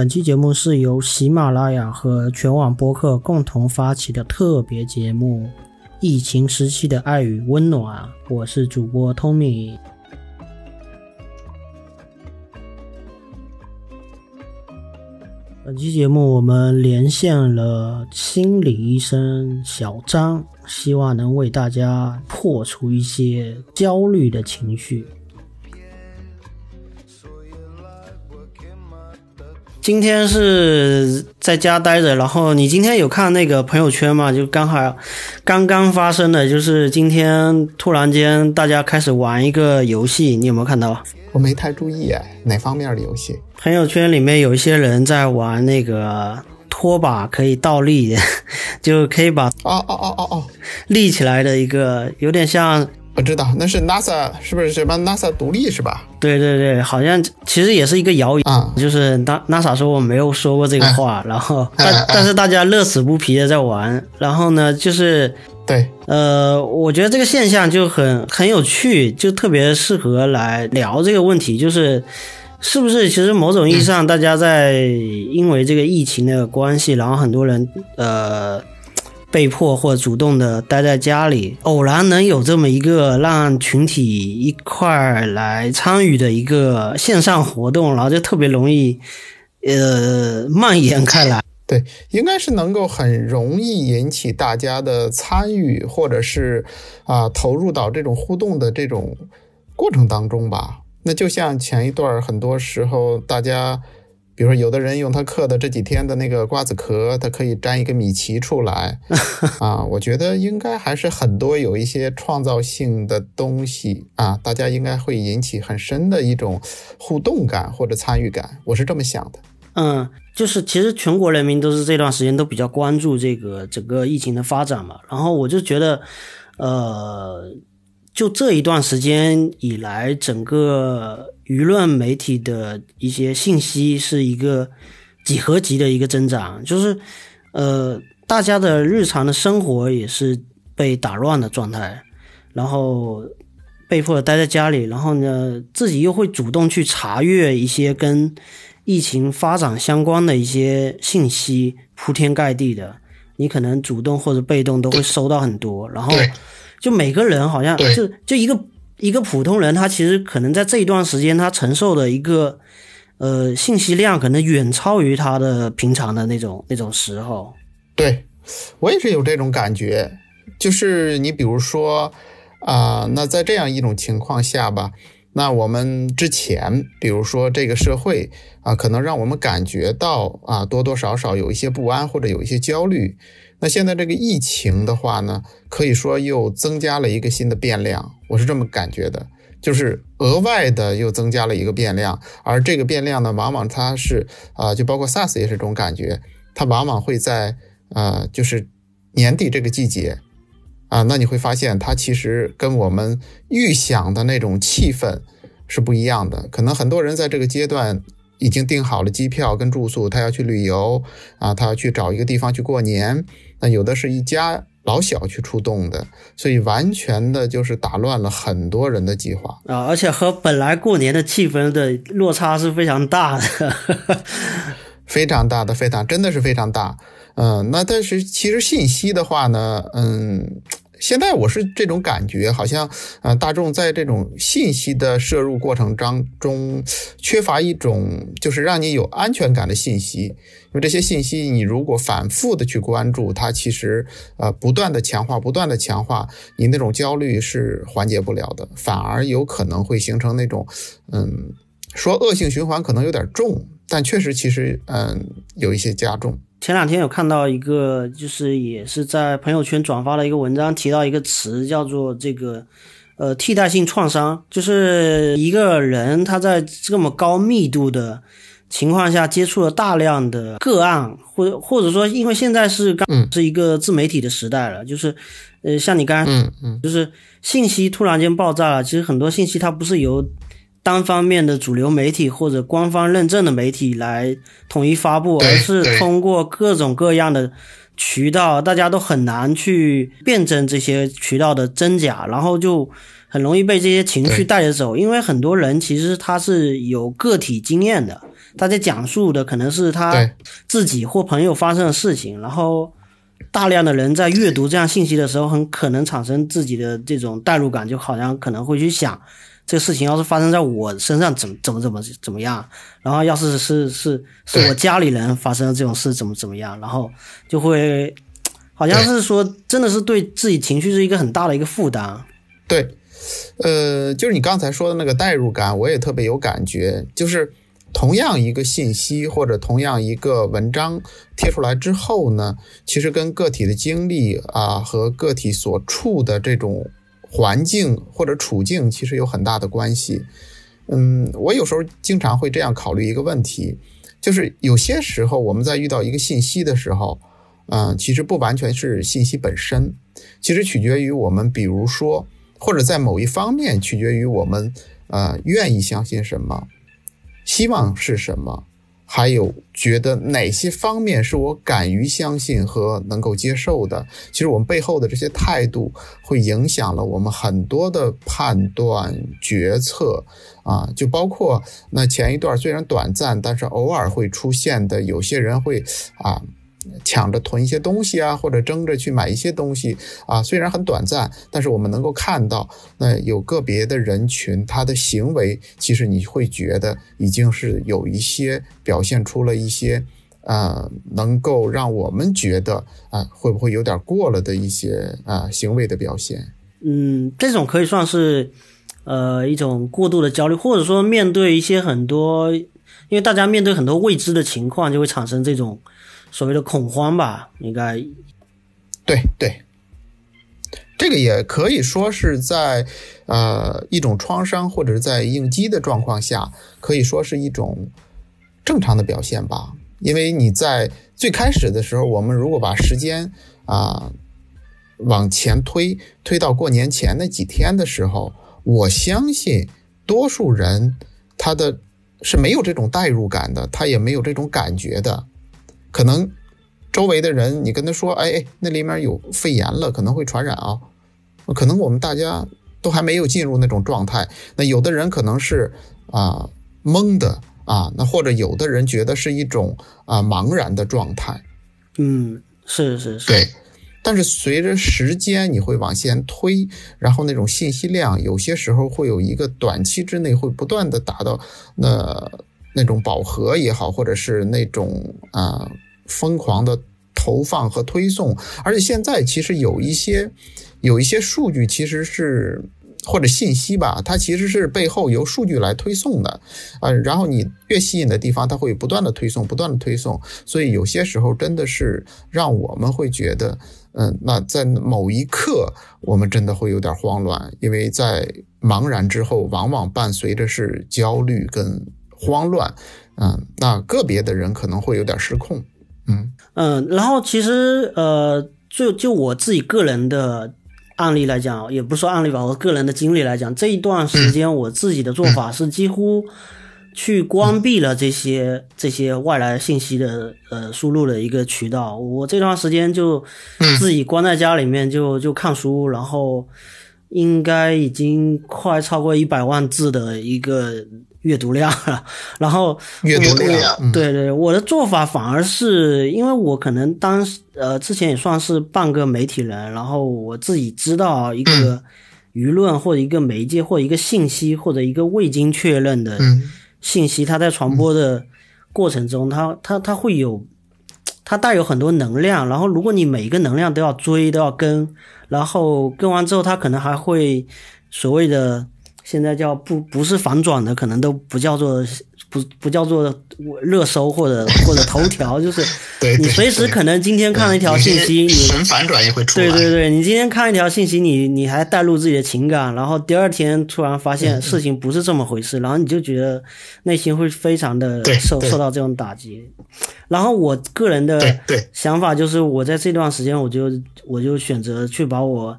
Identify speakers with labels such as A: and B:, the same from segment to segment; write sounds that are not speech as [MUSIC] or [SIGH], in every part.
A: 本期节目是由喜马拉雅和全网播客共同发起的特别节目《疫情时期的爱与温暖》，我是主播 Tommy。本期节目我们连线了心理医生小张，希望能为大家破除一些焦虑的情绪。今天是在家待着，然后你今天有看那个朋友圈吗？就刚好刚刚发生的，就是今天突然间大家开始玩一个游戏，你有没有看到？
B: 我没太注意哎，哪方面的游戏？
A: 朋友圈里面有一些人在玩那个拖把可以倒立，[LAUGHS] 就可以把
B: 哦哦哦哦哦
A: 立起来的一个，有点像。
B: 我知道那是 NASA，是不是什么 NASA 独立是吧？
A: 对对对，好像其实也是一个谣言，
B: 啊。
A: 就是 Na NASA 说我没有说过这个话，然后但但是大家乐此不疲的在玩，然后呢，就是
B: 对，
A: 呃，我觉得这个现象就很很有趣，就特别适合来聊这个问题，就是是不是其实某种意义上，大家在因为这个疫情的关系，然后很多人呃被迫或主动的待在家里，偶然能有这么一个让群体一块儿来参与的一个线上活动，然后就特别容易呃蔓延开来。
B: 对，应该是能够很容易引起大家的参与，或者是啊、投入到这种互动的这种过程当中吧。那就像前一段儿很多时候大家，比如说有的人用他刻的这几天的那个瓜子壳，他可以粘一个米奇出来 [LAUGHS] 啊。我觉得应该还是很多有一些创造性的东西啊，大家应该会引起很深的一种互动感或者参与感，我是这么想的。
A: 嗯，就是其实全国人民都是这段时间都比较关注这个整个疫情的发展嘛，然后我就觉得，呃，就这一段时间以来，整个舆论媒体的一些信息是一个几何级的一个增长，就是呃，大家的日常的生活也是被打乱的状态，然后被迫地待在家里，然后呢，自己又会主动去查阅一些跟疫情发展相关的一些信息，铺天盖地的，你可能主动或者被动都会收到很多，然后就每个人好像
B: 对。
A: 就就一个一个普通人，他其实可能在这一段时间他承受的一个呃信息量，可能远超于他的平常的那种那种时候。
B: 对，我也是有这种感觉，就是你比如说啊、那在这样一种情况下吧，那我们之前，比如说这个社会啊、可能让我们感觉到啊，多多少少有一些不安或者有一些焦虑。那现在这个疫情的话呢，可以说又增加了一个新的变量，我是这么感觉的。就是额外的又增加了一个变量，而这个变量呢，往往它是啊、就包括 SARS 也是这种感觉，它往往会在呃，就是年底这个季节啊，那你会发现它其实跟我们预想的那种气氛是不一样的。可能很多人在这个阶段已经订好了机票跟住宿，他要去旅游啊，他要去找一个地方去过年。那有的是一家老小去出动的，所以完全的就是打乱了很多人的计划。
A: 啊，而且和本来过年的气氛的落差是非常大的。[LAUGHS]
B: 非常大的，非常真的是非常大。嗯、那但是其实信息的话呢，嗯，现在我是这种感觉，好像呃大众在这种信息的摄入过程当中，缺乏一种就是让你有安全感的信息。因为这些信息，你如果反复的去关注，它其实呃不断的强化，不断的强化，你那种焦虑是缓解不了的，反而有可能会形成那种嗯。说恶性循环可能有点重，但确实其实嗯有一些加重。
A: 前两天有看到一个，就是也是在朋友圈转发了一个文章，提到一个词叫做这个呃替代性创伤，就是一个人他在这么高密度的情况下接触了大量的个案，或者或者说因为现在是刚
B: 嗯。
A: 是一个自媒体的时代了，就是呃像你刚才
B: 嗯嗯，
A: 就是信息突然间爆炸了，其实很多信息它不是由单方面的主流媒体或者官方认证的媒体来统一发布，而是通过各种各样的渠道，大家都很难去辩证这些渠道的真假，然后就很容易被这些情绪带着走。因为很多人其实他是有个体经验的，他在讲述的可能是他自己或朋友发生的事情，然后大量的人在阅读这样信息的时候，很可能产生自己的这种代入感，就好像可能会去想，这个事情要是发生在我身上，怎么怎么怎么怎么样，然后要是是是是我家里人发生这种事，怎么怎么样，然后就会好像是说，真的是对自己情绪是一个很大的一个负担。
B: 对，呃，就是你刚才说的那个代入感，我也特别有感觉。就是同样一个信息或者同样一个文章贴出来之后呢，其实跟个体的经历啊和个体所处的这种环境或者处境其实有很大的关系。嗯，我有时候经常会这样考虑一个问题，就是有些时候我们在遇到一个信息的时候，嗯、其实不完全是信息本身，其实取决于我们，比如说。或者在某一方面取决于我们呃愿意相信什么，希望是什么，还有觉得哪些方面是我敢于相信和能够接受的。其实我们背后的这些态度，会影响了我们很多的判断决策啊，就包括那前一段虽然短暂，但是偶尔会出现的，有些人会啊。抢着囤一些东西啊，或者争着去买一些东西啊，虽然很短暂，但是我们能够看到，那有个别的人群，他的行为其实你会觉得已经是有一些表现出了一些，呃，能够让我们觉得啊、会不会有点过了的一些啊、行为的表现。
A: 嗯，这种可以算是呃一种过度的焦虑，或者说面对一些很多，因为大家面对很多未知的情况，就会产生这种所谓的恐慌吧，应该。
B: 对对，这个也可以说是在呃一种创伤或者是在应激的状况下，可以说是一种正常的表现吧。因为你在最开始的时候，我们如果把时间啊、往前推，推到过年前那几天的时候，我相信多数人他的是没有这种代入感的，他也没有这种感觉的，可能周围的人，你跟他说，哎哎，那里面有肺炎了，可能会传染啊。可能我们大家都还没有进入那种状态。那有的人可能是啊、懵的啊，那或者有的人觉得是一种啊、茫然的状态。
A: 嗯，是是是，
B: 对，但是随着时间你会往前推，然后那种信息量有些时候会有一个短期之内会不断的达到那那种饱和也好，或者是那种啊、疯狂的投放和推送，而且现在其实有一些有一些数据其实是。或者信息吧，它其实是背后由数据来推送的，呃，然后你越吸引的地方，它会不断的推送，不断的推送，所以有些时候真的是让我们会觉得，嗯，那在某一刻我们真的会有点慌乱，因为在茫然之后，往往伴随着是焦虑跟慌乱，嗯，那个别的人可能会有点失控，嗯。
A: 嗯，然后其实呃，就就我自己个人的案例来讲，也不是说案例吧，我个人的经历来讲，这一段时间我自己的做法是几乎去关闭了这些这些外来信息的呃输入的一个渠道。我这段时间就自己关在家里面就就看书，然后应该已经快超过一百万字的一个阅读量了。然后
B: 阅读量嗯
A: 对对，我的做法反而是因为我可能当时呃之前也算是半个媒体人，然后我自己知道一个舆论或者一个媒介或者一个信息或者一个未经确认的
B: 嗯
A: 信息，它在传播的过程中，它它它会有它带有很多能量，然后如果你每一个能量都要追都要跟，然后跟完之后，它可能还会所谓的现在叫不不是反转的，可能都不叫做不不叫做热搜或者或者头条，[LAUGHS] 就是你随时可能今天看了一条信息，你
B: 神反转也会出来，
A: 对对对，你今天看一条信息，你你还带入自己的情感，然后第二天突然发
B: 嗯
A: 现事情不是这么回事，然后你就觉得内心会非常的受受到这种打击。然后我个人的想法就是，我在这段时间，我就我就选择去把我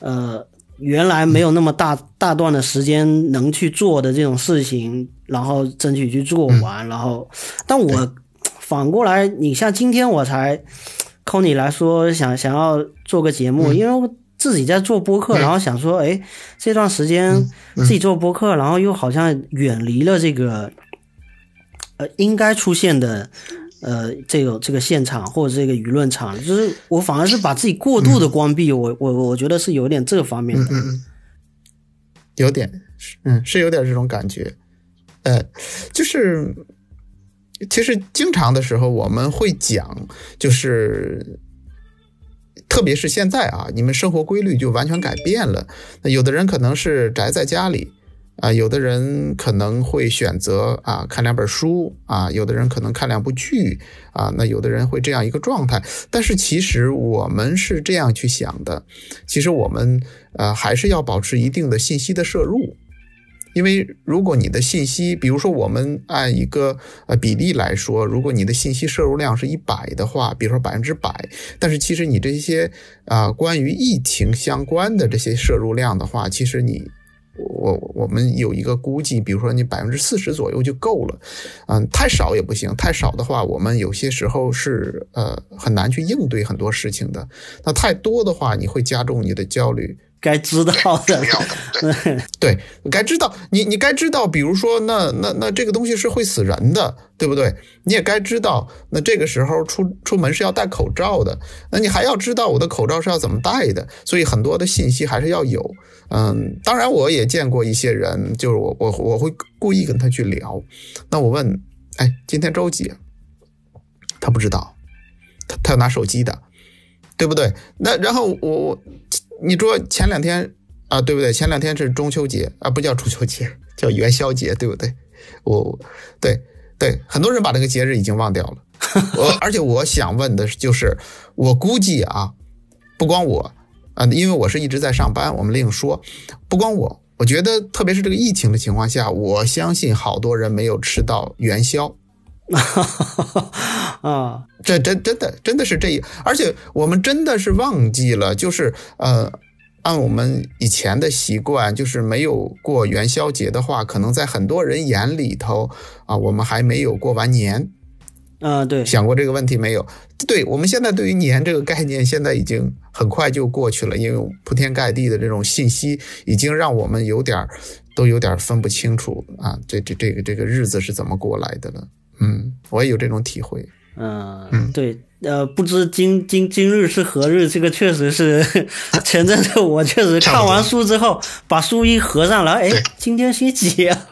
A: 呃原来没有那么大大段的时间能去做的这种事情，然后争取去做完。然后，但我反过来，你像今天我才扣你来说，想想要做个节目，因为我自己在做播客，然后想说，哎，这段时间自己做播客，然后又好像远离了这个呃应该出现的呃这个这个现场或者这个舆论场，就是我反而是把自己过度的关闭，我我我觉得是有点这方面的，
B: 嗯嗯，有点，嗯，是有点这种感觉，呃，就是其实经常的时候我们会讲，就是。特别是现在啊，你们生活规律就完全改变了。那有的人可能是宅在家里啊，有的人可能会选择啊看两本书啊，有的人可能看两部剧啊。那有的人会这样一个状态。但是其实我们是这样去想的，其实我们呃还是要保持一定的信息的摄入。因为如果你的信息，比如说我们按一个呃比例来说，如果你的信息摄入量是一百的话，比如说百分之百，但是其实你这些啊关于疫情相关的这些摄入量的话，其实你我我们有一个估计，比如说你百分之四十左右就够了，嗯，太少也不行，太少的话，我们有些时候是呃很难去应对很多事情的，那太多的话，你会加重你的焦虑。
A: 该知道的，
B: 对，该知道你，你该知道，比如说，那那那这个东西是会死人的，对不对？你也该知道，那这个时候出出门是要戴口罩的，那你还要知道我的口罩是要怎么戴的，所以很多的信息还是要有。嗯，当然我也见过一些人，就是我我我会故意跟他去聊，那我问，哎，今天周几？他不知道，他他要拿手机的，对不对？那然后我我。你说前两天啊，对不对？前两天是中秋节啊，不叫中秋节，叫元宵节，对不对？我，对对，很多人把这个节日已经忘掉了。我 [LAUGHS] 而且我想问的就是，我估计啊，不光我啊，因为我是一直在上班，我们另说。不光我，我觉得特别是这个疫情的情况下，我相信好多人没有吃到元宵。[LAUGHS]
A: 啊，
B: 这真真的真的是这，而且我们真的是忘记了，就是呃，按我们以前的习惯，就是没有过元宵节的话，可能在很多人眼里头啊，我们还没有过完年。
A: 啊，对，
B: 想过这个问题没有？对我们现在对于年这个概念，现在已经很快就过去了，因为铺天盖地的这种信息，已经让我们有点儿都有点分不清楚啊，这这这个这个日子是怎么过来的了。嗯，我也有这种体会。
A: 嗯，对，呃，不知今今今日是何日？这个确实是 [LAUGHS] 前阵子我确实看完书之后，把书一合上了，哎，今天星期几啊？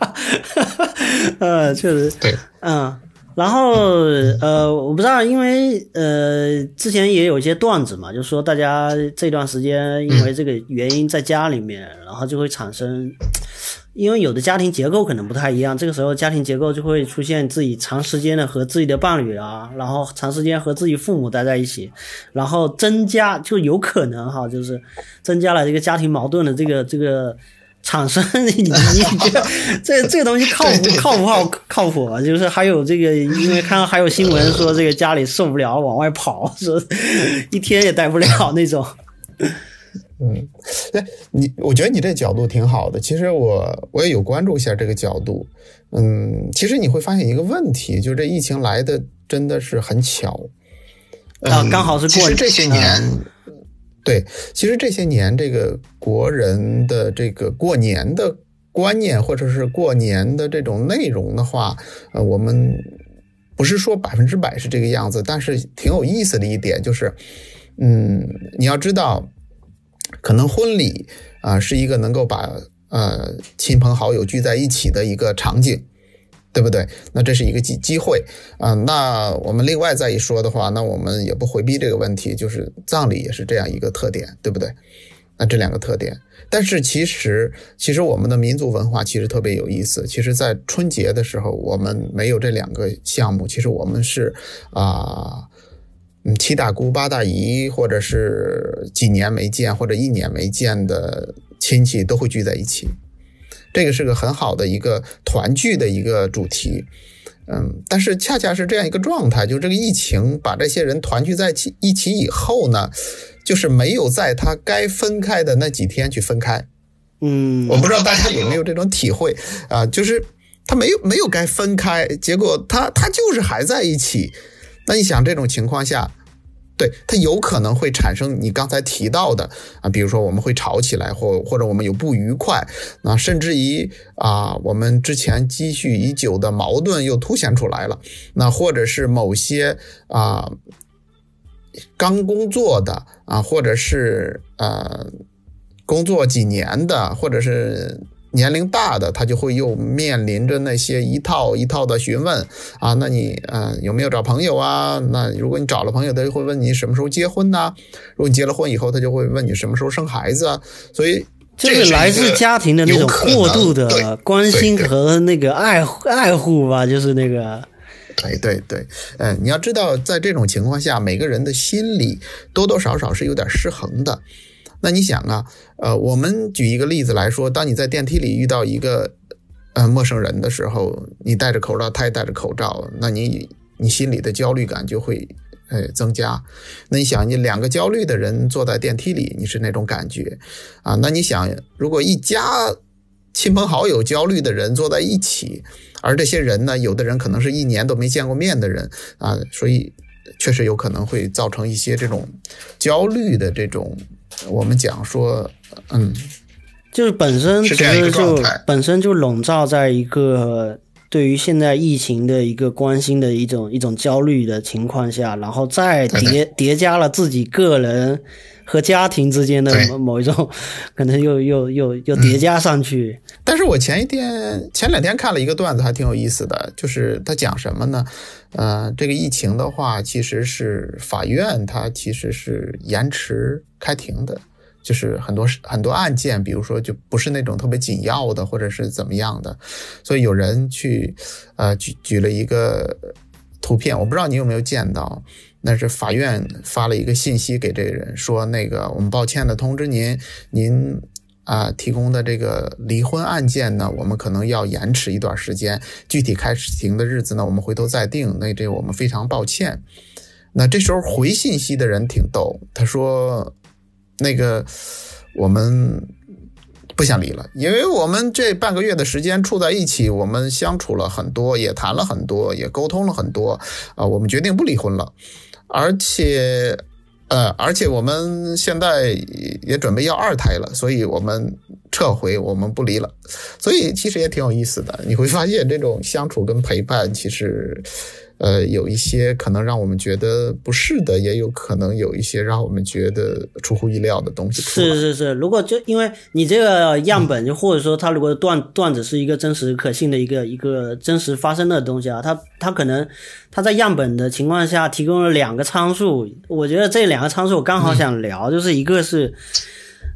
A: [LAUGHS] 呃，确实，
B: 对，
A: 嗯，然后呃，我不知道，因为呃，之前也有一些段子嘛，就说大家这段时间因为这个原因在家里面，然后就会产生。因为有的家庭结构可能不太一样，这个时候家庭结构就会出现自己长时间的和自己的伴侣啊，然后长时间和自己父母待在一起，然后增加就有可能哈，就是增加了这个家庭矛盾的这个这个产生。你你觉得这这个东西靠谱 [LAUGHS] 靠不靠靠谱啊？就是还有这个，因为看到还有新闻说这个家里受不了往外跑，[LAUGHS] 说一天也待不了那种。
B: 嗯，哎，你我觉得你这角度挺好的。其实我我也有关注一下这个角度。嗯，其实你会发现一个问题，就是这疫情来的真的是很巧。
A: 啊，刚好是过。
B: 其实这些年，对，其实这些年这个国人的这个过年的观念，或者是过年的这种内容的话，呃，我们不是说百分之百是这个样子，但是挺有意思的一点就是，嗯，你要知道。可能婚礼啊是一个能够把呃亲朋好友聚在一起的一个场景，对不对？那这是一个机机会啊。那我们另外再一说的话，那我们也不回避这个问题，就是葬礼也是这样一个特点，对不对？那这两个特点，但是其实其实我们的民族文化其实特别有意思。其实，在春节的时候，我们没有这两个项目，其实我们是啊。嗯，七大姑八大姨，或者是几年没见或者一年没见的亲戚都会聚在一起，这个是个很好的一个团聚的一个主题。嗯，但是恰恰是这样一个状态，就这个疫情把这些人团聚在一起一起以后呢，就是没有在他该分开的那几天去分开。
A: 嗯，
B: 我不知道大家有没有这种体会啊？就是他没有没有该分开，结果他他就是还在一起。那你想这种情况下，对，它有可能会产生你刚才提到的啊，比如说我们会吵起来，或或者我们有不愉快，那甚至于啊，我们之前积蓄已久的矛盾又凸显出来了，那或者是某些啊刚工作的啊，或者是呃工作几年的，或者是。年龄大的，他就会又面临着那些一套一套的询问啊，那你呃有没有找朋友啊？那如果你找了朋友，他就会问你什么时候结婚呢？如果你结了婚以后，他就会问你什么时候生孩子啊？所以
A: 这
B: 是
A: 来自家庭的那种过度的关心和那个爱爱护吧，就是那个。
B: 对对对，嗯，你要知道，在这种情况下，每个人的心理多多少少是有点失衡的。那你想啊，呃，我们举一个例子来说，当你在电梯里遇到一个呃陌生人的时候，你戴着口罩，他也戴着口罩，那你你心里的焦虑感就会呃增加。那你想，你两个焦虑的人坐在电梯里，你是那种感觉啊？那你想，如果一家亲朋好友焦虑的人坐在一起，而这些人呢，有的人可能是一年都没见过面的人啊，所以确实有可能会造成一些这种焦虑的这种。我们讲说，嗯，
A: 就是本身其实就本身就笼罩在一个对于现在疫情的一个关心的一种一种焦虑的情况下，然后再叠叠加了自己个人和家庭之间的某某一种，可能又又又又叠加上去。
B: 但是我前一天前两天看了一个段子，还挺有意思的，就是他讲什么呢？呃，这个疫情的话，其实是法院它其实是延迟开庭的，就是很多很多案件，比如说就不是那种特别紧要的，或者是怎么样的，所以有人去呃举举了一个图片，我不知道你有没有见到，那是法院发了一个信息给这个人，说那个我们抱歉的通知您，您。啊，提供的这个离婚案件呢，我们可能要延迟一段时间，具体开庭的日子呢，我们回头再定。那这我们非常抱歉。那这时候回信息的人挺逗，他说：“那个我们不想离了，因为我们这半个月的时间处在一起，我们相处了很多，也谈了很多，也沟通了很多啊，我们决定不离婚了，而且。”呃，而且我们现在也准备要二胎了，所以我们撤回，我们不离了。所以其实也挺有意思的，你会发现这种相处跟陪伴，其实。呃，有一些可能让我们觉得不适的，也有可能有一些让我们觉得出乎意料的东西。
A: 是是是，如果就因为你这个样本，就或者说它如果段段子是一个真实可信的一个一个真实发生的东西啊，它它可能它在样本的情况下提供了两个参数，我觉得这两个参数我刚好想聊，就是一个是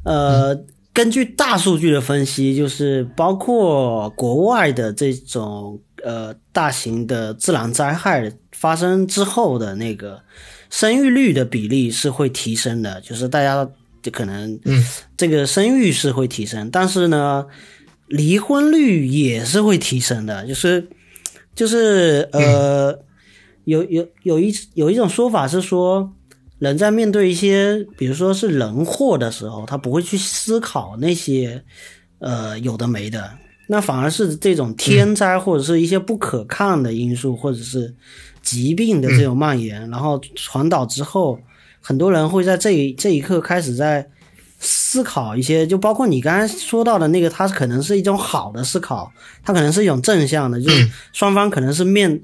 A: 呃，根据大数据的分析，就是包括国外的这种。呃，大型的自然灾害发生之后的那个生育率的比例是会提升的，就是大家就可能，
B: 嗯，
A: 这个生育是会提升，但是呢，离婚率也是会提升的，就是就是呃，有有有一有一种说法是说，人在面对一些比如说是人祸的时候，他不会去思考那些呃有的没的。那反而是这种天灾或者是一些不可抗的因素，或者是疾病的这种蔓延，然后传导之后，很多人会在这一这一刻开始在思考一些，就包括你刚才说到的那个，它可能是一种好的思考，它可能是一种正向的，就是双方可能是面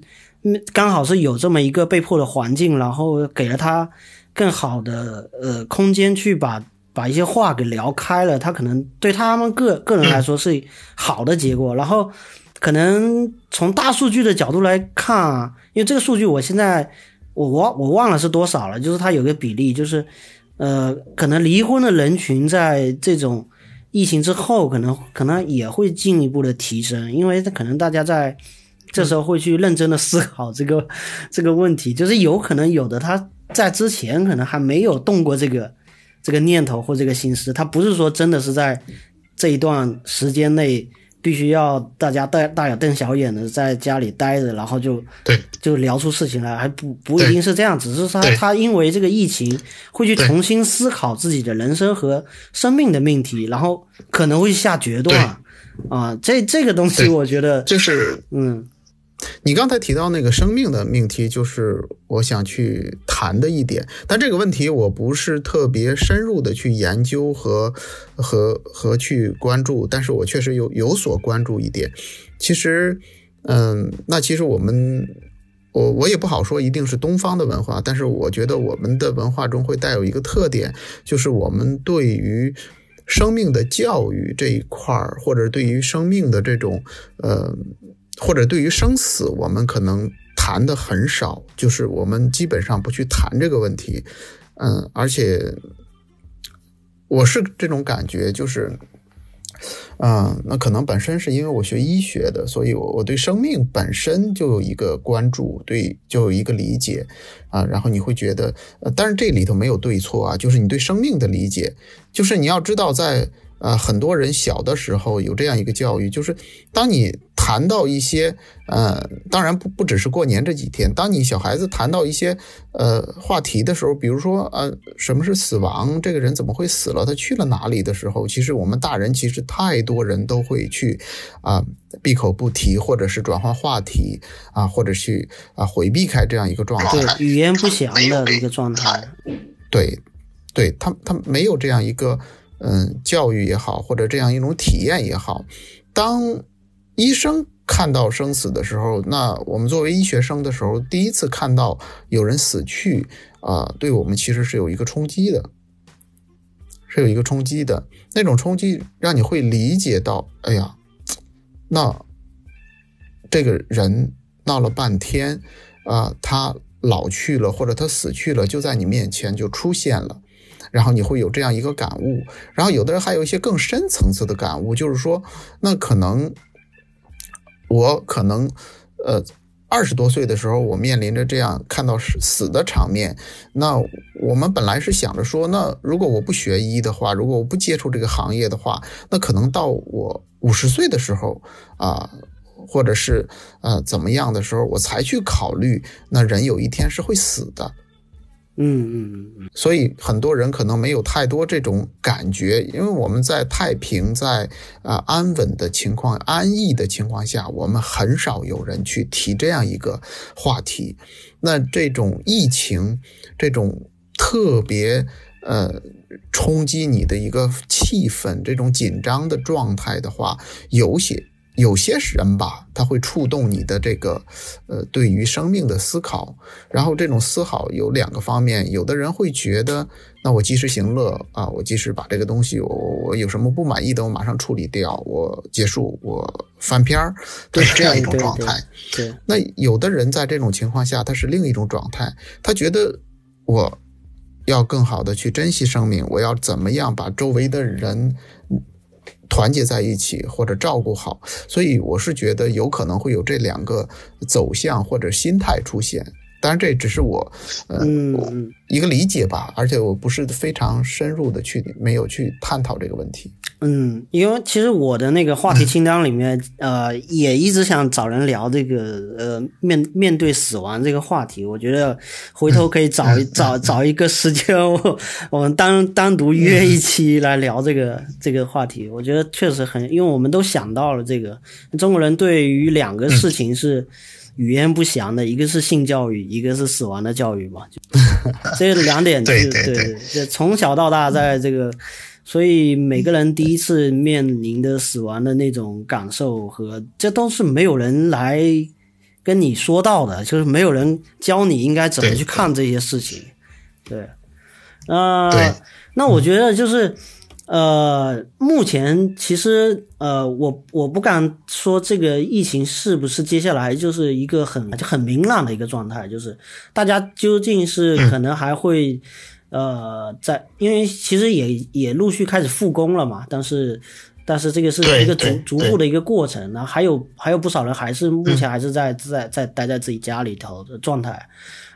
A: 刚好是有这么一个被迫的环境，然后给了他更好的呃空间去把。把一些话给聊开了，他可能对他们个个人来说是好的结果。然后，可能从大数据的角度来看啊，因为这个数据我现在我我我忘了是多少了，就是它有个比例，就是呃，可能离婚的人群在这种疫情之后，可能可能也会进一步的提升，因为可能大家在这时候会去认真的思考这个这个问题，就是有可能有的他在之前可能还没有动过这个。这个念头或这个心思，他不是说真的是在这一段时间内必须要大家大大眼瞪小眼的在家里待着，然后就
B: 对
A: 就聊出事情来，还不不一定是这样，只是他他因为这个疫情会去重新思考自己的人生和生命的命题，然后可能会下决断啊，这这个东西我觉得
B: 就是
A: 嗯。
B: 你刚才提到那个生命的命题，就是我想去谈的一点。但这个问题我不是特别深入的去研究和和和去关注，但是我确实有有所关注一点。其实，嗯，那其实我们，我我也不好说一定是东方的文化，但是我觉得我们的文化中会带有一个特点，就是我们对于生命的教育这一块儿，或者对于生命的这种呃。或者对于生死，我们可能谈的很少，就是我们基本上不去谈这个问题。嗯，而且我是这种感觉，就是，嗯，那可能本身是因为我学医学的，所以我我对生命本身就有一个关注，对，就有一个理解啊。然后你会觉得，呃，但是这里头没有对错啊，就是你对生命的理解，就是你要知道在。呃，很多人小的时候有这样一个教育，就是当你谈到一些，呃，当然不不只是过年这几天，当你小孩子谈到一些呃话题的时候，比如说呃什么是死亡，这个人怎么会死了，他去了哪里的时候，其实我们大人其实太多人都会去啊闭口不提，或者是转换话题啊，或者去啊回避开这样一个状态，
A: 对语言不详的一个状态，
B: 对，对他他没有这样一个。嗯，教育也好，或者这样一种体验也好，当医生看到生死的时候，那我们作为医学生的时候，第一次看到有人死去啊，对我们其实是有一个冲击的，是有一个冲击的。那种冲击让你会理解到，哎呀，那这个人闹了半天啊，他老去了，或者他死去了，就在你面前就出现了。然后你会有这样一个感悟，然后有的人还有一些更深层次的感悟，就是说，那可能我可能呃二十多岁的时候，我面临着这样看到死死的场面，那我们本来是想着说，那如果我不学医的话，如果我不接触这个行业的话，那可能到我五十岁的时候啊，或者是呃怎么样的时候，我才去考虑，那人有一天是会死的。
A: 嗯嗯嗯
B: 所以很多人可能没有太多这种感觉，因为我们在太平、在啊安稳的情况、安逸的情况下，我们很少有人去提这样一个话题。那这种疫情，这种特别呃冲击你的一个气氛，这种紧张的状态的话，有些。有些人吧，他会触动你的这个，呃，对于生命的思考。然后这种思考有两个方面，有的人会觉得，那我及时行乐啊，我及时把这个东西，我我有什么不满意的，我马上处理掉，我结束，我翻篇儿，
A: 对
B: 这样一种状态。
A: 对，
B: 那有的人在这种情况下，他是另一种状态，他觉得我要更好的去珍惜生命，我要怎么样把周围的人。团结在一起或者照顾好，所以我是觉得有可能会有这两个走向或者心态出现。当然，这只是我呃一个理解吧，而且我不是非常深入的去没有去探讨这个问题。
A: 嗯，因为其实我的那个话题清单里面，呃，也一直想找人聊这个呃面面对死亡这个话题。我觉得回头可以找一 [LAUGHS] 找找一个时间，我我们单单独约一期来聊这个这个话题。我觉得确实很，因为我们都想到了这个中国人对于两个事情是。语言不详的，一个是性教育，一个是死亡的教育嘛，[LAUGHS] 这两点是对对，从小到大在这个，所以每个人第一次面临的死亡的那种感受和这都是没有人来跟你说到的，就是没有人教你应该怎么去看这些事情，对，呃，那我觉得就是。呃，目前其实呃，我我不敢说这个疫情是不是接下来就是一个很就很明朗的一个状态，就是大家究竟是可能还会呃在，因为其实也也陆续开始复工了嘛，但是但是这个是一个逐逐步的一个过程，然后还有还有不少人还是目前还是在在在待在自己家里头的状态，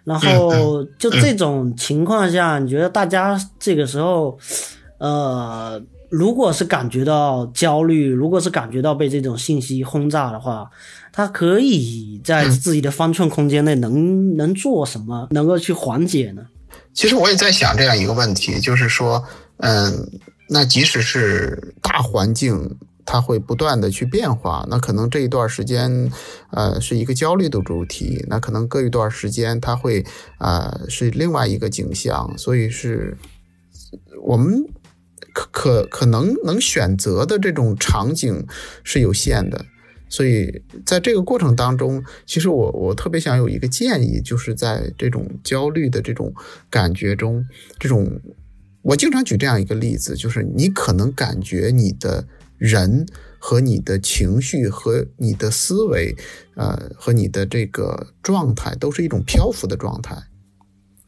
A: 然后就这种情况下，你觉得大家这个时候？呃，如果是感觉到焦虑，如果是感觉到被这种信息轰炸的话，他可以在自己的方寸空间内能能做什么，能够去缓解呢？
B: 其实我也在想这样一个问题，就是说，嗯，那即使是大环境它会不断的去变化。那可能这一段时间，呃，是一个焦虑的主题，那可能隔一段时间，它会啊是另外一个景象。所以是我们可可可能能选择的这种场景是有限的。所以在这个过程当中，其实我我特别想有一个建议，就是在这种焦虑的这种感觉中，这种我经常举这样一个例子，就是你可能感觉你的人和你的情绪和你的思维，呃，和你的这个状态都是一种漂浮的状态。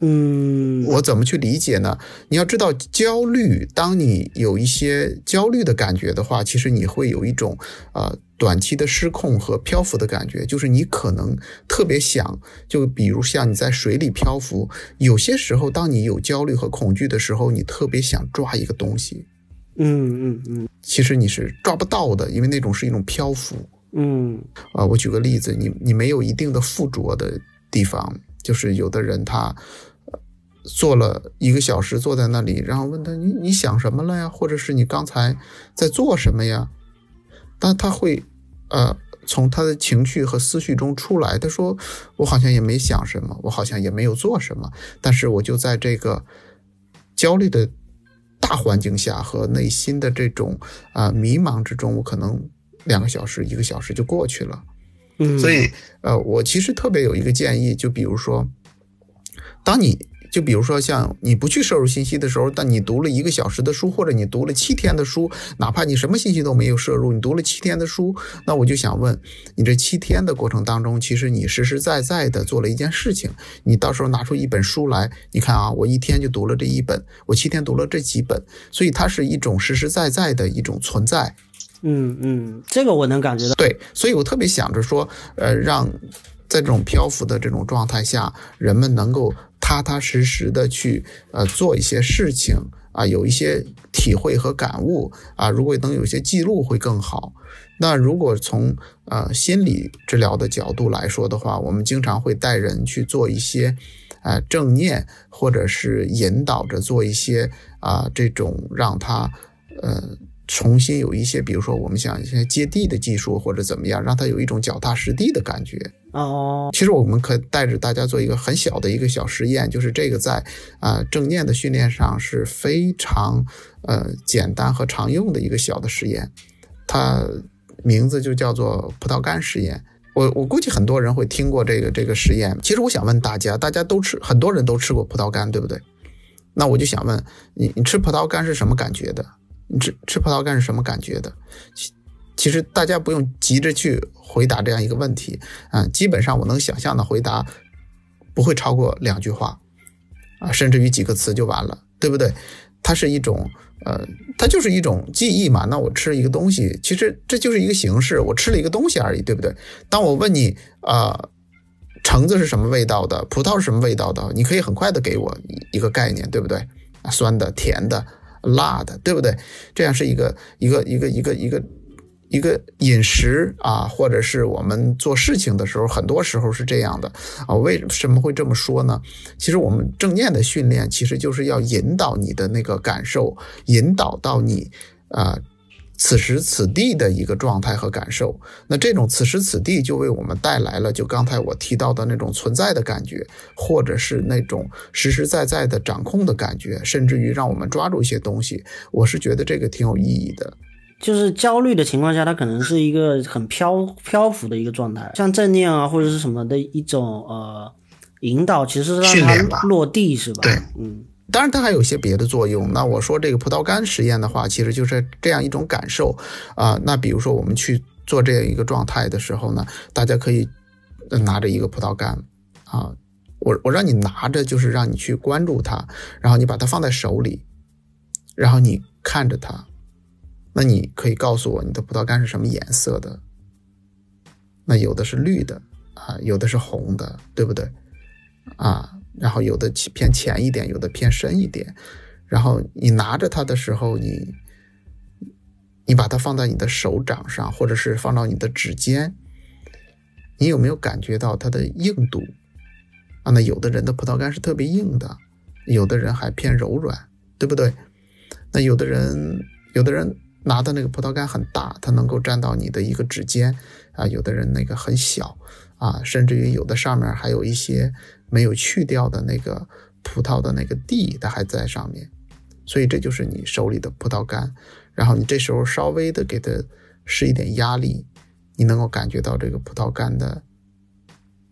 A: 嗯，
B: 我怎么去理解呢？你要知道，焦虑，当你有一些焦虑的感觉的话，其实你会有一种呃短期的失控和漂浮的感觉，就是你可能特别想，就比如像你在水里漂浮，有些时候当你有焦虑和恐惧的时候，你特别想抓一个东西，
A: 嗯嗯嗯，
B: 其实你是抓不到的，因为那种是一种漂浮。
A: 嗯
B: 啊，我举个例子，你你没有一定的附着的地方，就是有的人他。坐了一个小时，坐在那里，然后问他你你想什么了呀？或者是你刚才在做什么呀？但他会，呃，从他的情绪和思绪中出来。他说：“我好像也没想什么，我好像也没有做什么，但是我就在这个焦虑的大环境下和内心的这种啊迷茫之中，我可能两个小时、一个小时就过去了。
A: 嗯，
B: 所以，呃，我其实特别有一个建议，就比如说，当你。就比如说，像你不去摄入信息的时候，但你读了一个小时的书，或者你读了七天的书，哪怕你什么信息都没有摄入，你读了七天的书，那我就想问你，这七天的过程当中，其实你实实在在的做了一件事情。你到时候拿出一本书来，你看啊，我一天就读了这一本，我七天读了这几本，所以它是一种实实在在的一种存在。
A: 嗯嗯，这个我能感觉到。
B: 对，所以我特别想着说，呃，让在这种漂浮的这种状态下，人们能够。踏踏实实的去呃做一些事情啊，有一些体会和感悟啊，如果能有些记录会更好。那如果从呃心理治疗的角度来说的话，我们经常会带人去做一些呃正念，或者是引导着做一些啊这种让他呃。重新有一些，比如说我们想一些接地的技术或者怎么样，让它有一种脚踏实地的感觉。
A: 哦，
B: 其实我们可带着大家做一个很小的一个小实验，就是这个在啊正念的训练上是非常呃简单和常用的一个小的实验，它名字就叫做葡萄干实验。我我估计很多人会听过这个这个实验。其实我想问大家，大家都吃，很多人都吃过葡萄干，对不对？那我就想问你，你吃葡萄干是什么感觉的？你吃吃葡萄干是什么感觉的？其其实大家不用急着去回答这样一个问题，嗯，基本上我能想象的回答不会超过两句话，啊，甚至于几个词就完了，对不对？它是一种，呃，它就是一种记忆嘛。那我吃一个东西，其实这就是一个形式，我吃了一个东西而已，对不对？当我问你，啊，橙子是什么味道的？葡萄是什么味道的？你可以很快的给我一个概念，对不对？酸的，甜的。辣的，对不对？这样是一个一个一个一个一个一个饮食啊，或者是我们做事情的时候，很多时候是这样的啊。为什么会这么说呢？其实我们正念的训练，其实就是要引导你的那个感受，引导到你啊。此时此地的一个状态和感受，那这种此时此地就为我们带来了，就刚才我提到的那种存在的感觉，或者是那种实实在在的掌控的感觉，甚至于让我们抓住一些东西。我是觉得这个挺有意义的。
A: 就是焦虑的情况下，它可能是一个很漂漂浮的一个状态，像正念啊或者是什么的一种呃引导，其实是让它落地是吧？
B: 对，
A: 嗯。
B: 当然，它还有些别的作用。那我说这个葡萄干实验的话，其实就是这样一种感受啊。那比如说我们去做这样一个状态的时候呢，大家可以拿着一个葡萄干啊，我我让你拿着，就是让你去关注它，然后你把它放在手里，然后你看着它，那你可以告诉我你的葡萄干是什么颜色的？那有的是绿的啊，有的是红的，对不对？啊。然后有的偏浅一点，有的偏深一点。然后你拿着它的时候，你你把它放在你的手掌上，或者是放到你的指尖，你有没有感觉到它的硬度？啊，那有的人的葡萄干是特别硬的，有的人还偏柔软，对不对？那有的人，有的人拿的那个葡萄干很大，它能够占到你的一个指尖啊。有的人那个很小啊，甚至于有的上面还有一些没有去掉的那个葡萄的那个蒂，它还在上面。所以这就是你手里的葡萄干。然后你这时候稍微的给它施一点压力，你能够感觉到这个葡萄干的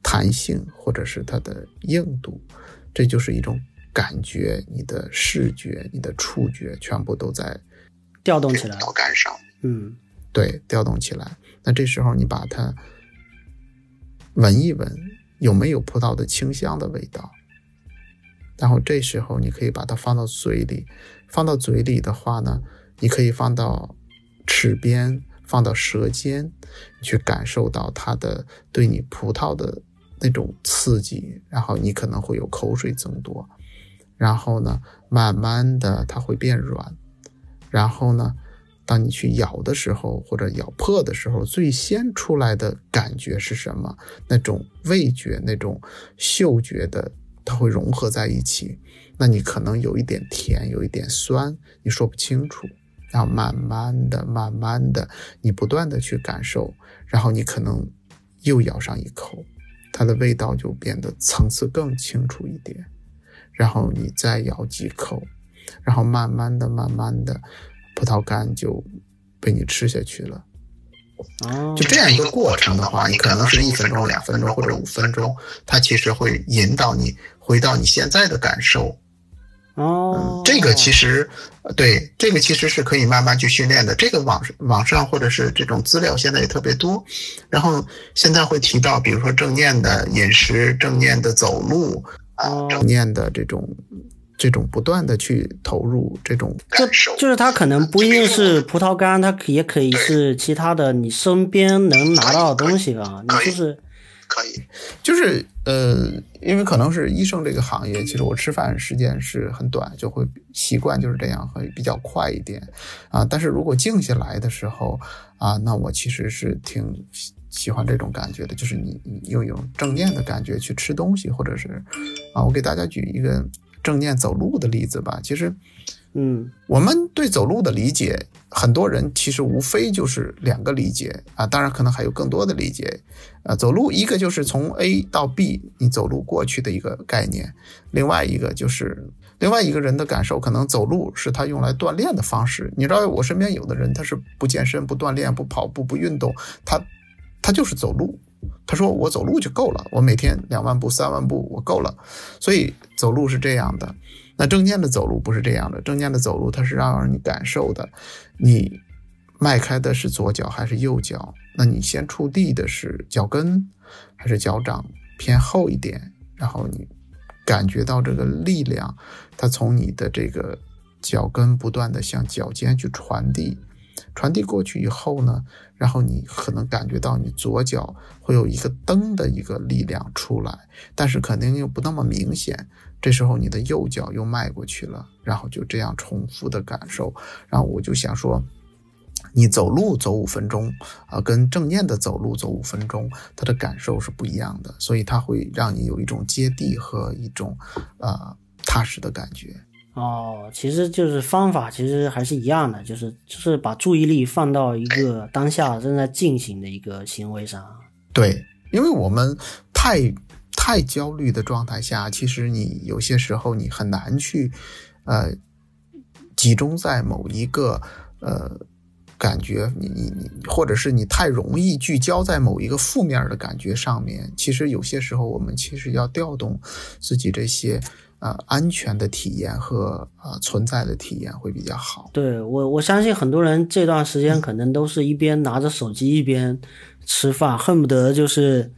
B: 弹性或者是它的硬度，这就是一种感觉。你的视觉、你的触觉全部都在。
A: 调动起来，
B: 葡萄干上，
A: 嗯，
B: 对，调动起来。那这时候你把它闻一闻，有没有葡萄的清香的味道？然后这时候你可以把它放到嘴里，放到嘴里的话呢，你可以放到齿边，放到舌尖，去感受到它的对你葡萄的那种刺激，然后你可能会有口水增多，然后呢，慢慢的它会变软。然后呢，当你去咬的时候，或者咬破的时候，最先出来的感觉是什么？那种味觉、那种嗅觉的，它会融合在一起。那你可能有一点甜，有一点酸，你说不清楚。然后慢慢的、慢慢的，你不断的去感受，然后你可能又咬上一口，它的味道就变得层次更清楚一点。然后你再咬几口。然后慢慢的、慢慢的，葡萄干就被你吃下去了。
A: 哦，
B: 就这样一个过程的话，你可能是一分钟、两分钟或者五分钟，它其实会引导你回到你现在的感受。
A: 哦，
B: 这个其实对，这个其实是可以慢慢去训练的。这个网网上或者是这种资料现在也特别多。然后现在会提到，比如说正念的饮食、正念的走路啊、正念的这种。这种不断的去投入这种感受，
A: 就是它可能不一定是葡萄干，它也可以是其他的你身边能拿到的东西啊。你就是
B: 可以，就是呃，因为可能是医生这个行业，其实我吃饭时间是很短，就会习惯就是这样，会比较快一点啊。但是如果静下来的时候啊，那我其实是挺喜欢这种感觉的，就是你你又有正念的感觉去吃东西，或者是啊，我给大家举一个。正念走路的例子吧，其实，
A: 嗯，
B: 我们对走路的理解，很多人其实无非就是两个理解啊，当然可能还有更多的理解啊。走路一个就是从 A 到 B 你走路过去的一个概念，另外一个就是另外一个人的感受，可能走路是他用来锻炼的方式。你知道，我身边有的人他是不健身、不锻炼、不跑步、不运动，他他就是走路。他说：“我走路就够了，我每天两万步、三万步我够了。所以走路是这样的。那正念的走路不是这样的。正念的走路，它是让你感受的，你迈开的是左脚还是右脚？那你先触地的是脚跟还是脚掌偏后一点？然后你感觉到这个力量，它从你的这个脚跟不断的向脚尖去传递。”传递过去以后呢，然后你可能感觉到你左脚会有一个蹬的一个力量出来，但是肯定又不那么明显。这时候你的右脚又迈过去了，然后就这样重复的感受。然后我就想说，你走路走五分钟啊，跟正念的走路走五分钟，它的感受是不一样的，所以它会让你有一种接地和一种呃踏实的感觉。
A: 哦，其实就是方法，其实还是一样的，就是就是把注意力放到一个当下正在进行的一个行为上。
B: 对，因为我们太太焦虑的状态下，其实你有些时候你很难去呃集中在某一个呃感觉，你你你，或者是你太容易聚焦在某一个负面的感觉上面。其实有些时候，我们其实要调动自己这些。呃，安全的体验和呃存在的体验会比较好。
A: 对我，我相信很多人这段时间可能都是一边拿着手机一边吃饭，恨不得就是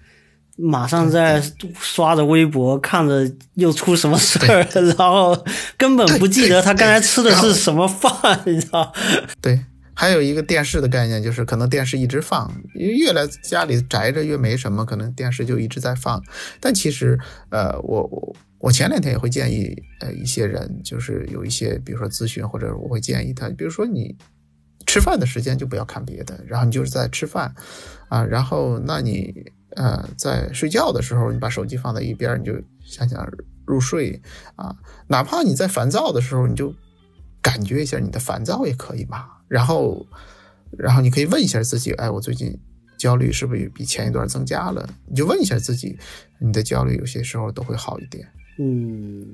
A: 马上在刷着微博，看着又出什么事儿，[LAUGHS] 然后根本不记得他刚才吃的是什么饭，你知道？
B: 对。还有一个电视的概念，就是可能电视一直放，越来家里宅着越没什么，可能电视就一直在放。但其实，呃，我我我前两天也会建议，呃，一些人就是有一些，比如说咨询，或者我会建议他，比如说你吃饭的时间就不要看别的，然后你就是在吃饭，啊，然后那你呃在睡觉的时候，你把手机放在一边，你就想想入睡啊，哪怕你在烦躁的时候，你就。感觉一下你的烦躁也可以嘛。然后，然后你可以问一下自己，哎，我最近焦虑是不是比前一段增加了？你就问一下自己，你的焦虑有些时候都会好一点。
A: 嗯，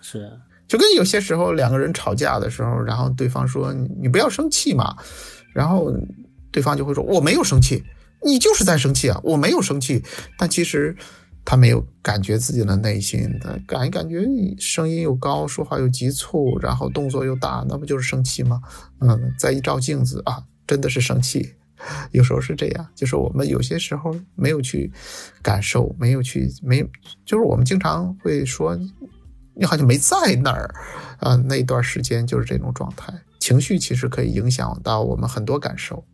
A: 是。
B: 就跟有些时候两个人吵架的时候，然后对方说你不要生气嘛，然后对方就会说我没有生气，你就是在生气啊，我没有生气，但其实他没有感觉自己的内心，他感感觉你声音又高，说话又急促，然后动作又大，那不就是生气吗？嗯，再一照镜子啊，真的是生气，有时候是这样，就是我们有些时候没有去感受，没有去没，就是我们经常会说。你好像没在那儿，啊，那一段时间就是这种状态，情绪其实可以影响到我们很多感受，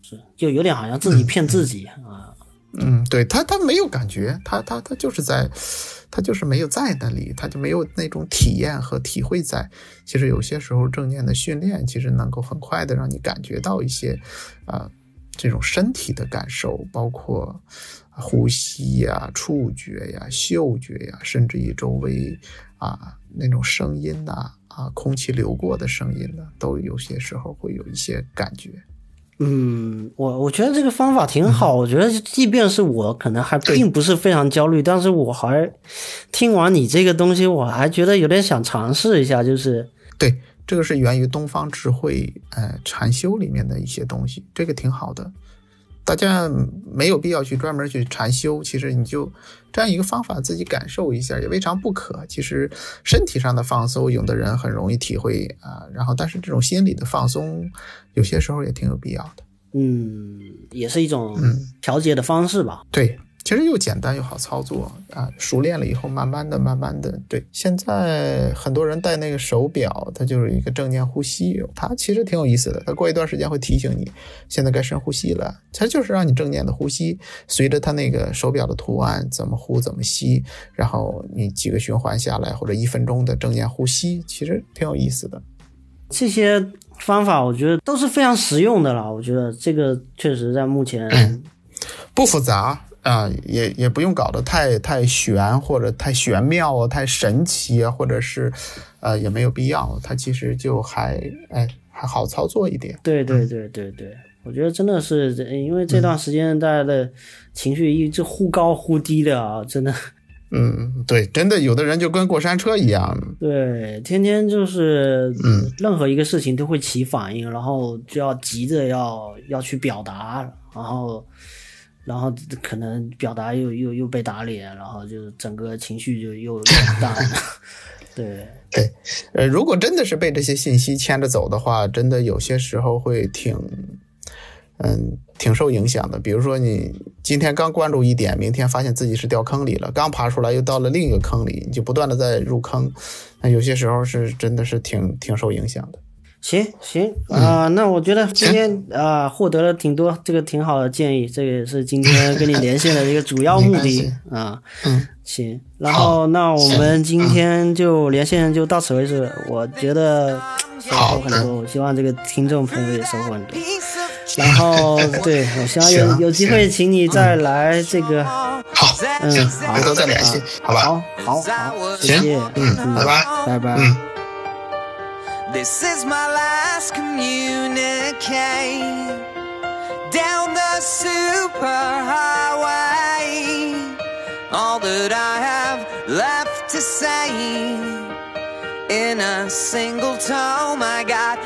A: 是，就有点好像自己骗自己。
B: 嗯，对他，他没有感觉，他他他就是在，他就是没有在那里，他就没有那种体验和体会在。其实有些时候正念的训练，其实能够很快的让你感觉到一些，啊，这种身体的感受，包括。呼吸呀，触觉呀，嗅觉呀，甚至于周围啊那种声音呐，啊空气流过的声音呢，都有些时候会有一些感觉。
A: 嗯，我我觉得这个方法挺好。我觉得即便是我可能还并不是非常焦虑，但是我还听完你这个东西，我还觉得有点想尝试一下。就是
B: 对，这个是源于东方智慧呃禅修里面的一些东西，这个挺好的。大家没有必要去专门去禅修，其实你就这样一个方法自己感受一下也未尝不可。其实身体上的放松，有的人很容易体会啊，然后但是这种心理的放松，有些时候也挺有必要的。
A: 嗯，也是一种调节的方式吧。
B: 对。其实又简单又好操作啊！熟练了以后，慢慢的、慢慢的，对。现在很多人戴那个手表，它就是一个正念呼吸，它其实挺有意思的。它过一段时间会提醒你，现在该深呼吸了。它就是让你正念的呼吸，随着它那个手表的图案怎么呼怎么吸，然后你几个循环下来，或者一分钟的正念呼吸，其实挺有意思的。
A: 这些方法我觉得都是非常实用的了。我觉得这个确实在目前
B: 不复杂。啊，也也不用搞得太太玄或者太玄妙啊，太神奇啊，或者是，呃，也没有必要。它其实就还哎还好操作一点。
A: 对对对对对，我觉得真的是因为这段时间大家的情绪一直忽高忽低的啊，真的。[LAUGHS]
B: 嗯，对，真的有的人就跟过山车一样。
A: 对，天天就是
B: 嗯，
A: 任何一个事情都会起反应，然后就要急着要要去表达，然后。然后可能表达又又又被打脸，然后就整个情绪就又 [LAUGHS] 又淡了。对 [LAUGHS]
B: 对，呃，如果真的是被这些信息牵着走的话，真的有些时候会挺，嗯，挺受影响的。比如说你今天刚关注一点，明天发现自己是掉坑里了，刚爬出来又到了另一个坑里，你就不断的在入坑，那有些时候是真的是挺挺受影响的。
A: 行行啊，那我觉得今天啊获得了挺多这个挺好的建议，这个也是今天 [LAUGHS] 跟你连线的一个主要目的啊。
B: 嗯，
A: 行，然后那我们今天就连线就到此为止。我觉得收获很多，我希望这个听众朋友也收获很多。[LAUGHS] 然后 [LAUGHS] 对我希望有有机会请你再来这个。
B: 好，
A: 嗯，
B: 好，回头再联系，好吧？
A: 好，好，好，谢谢，
B: 嗯，拜拜，
A: 拜拜，
B: 嗯。
C: This is my last communique down the superhighway. All that I have left to say in a single tome, I got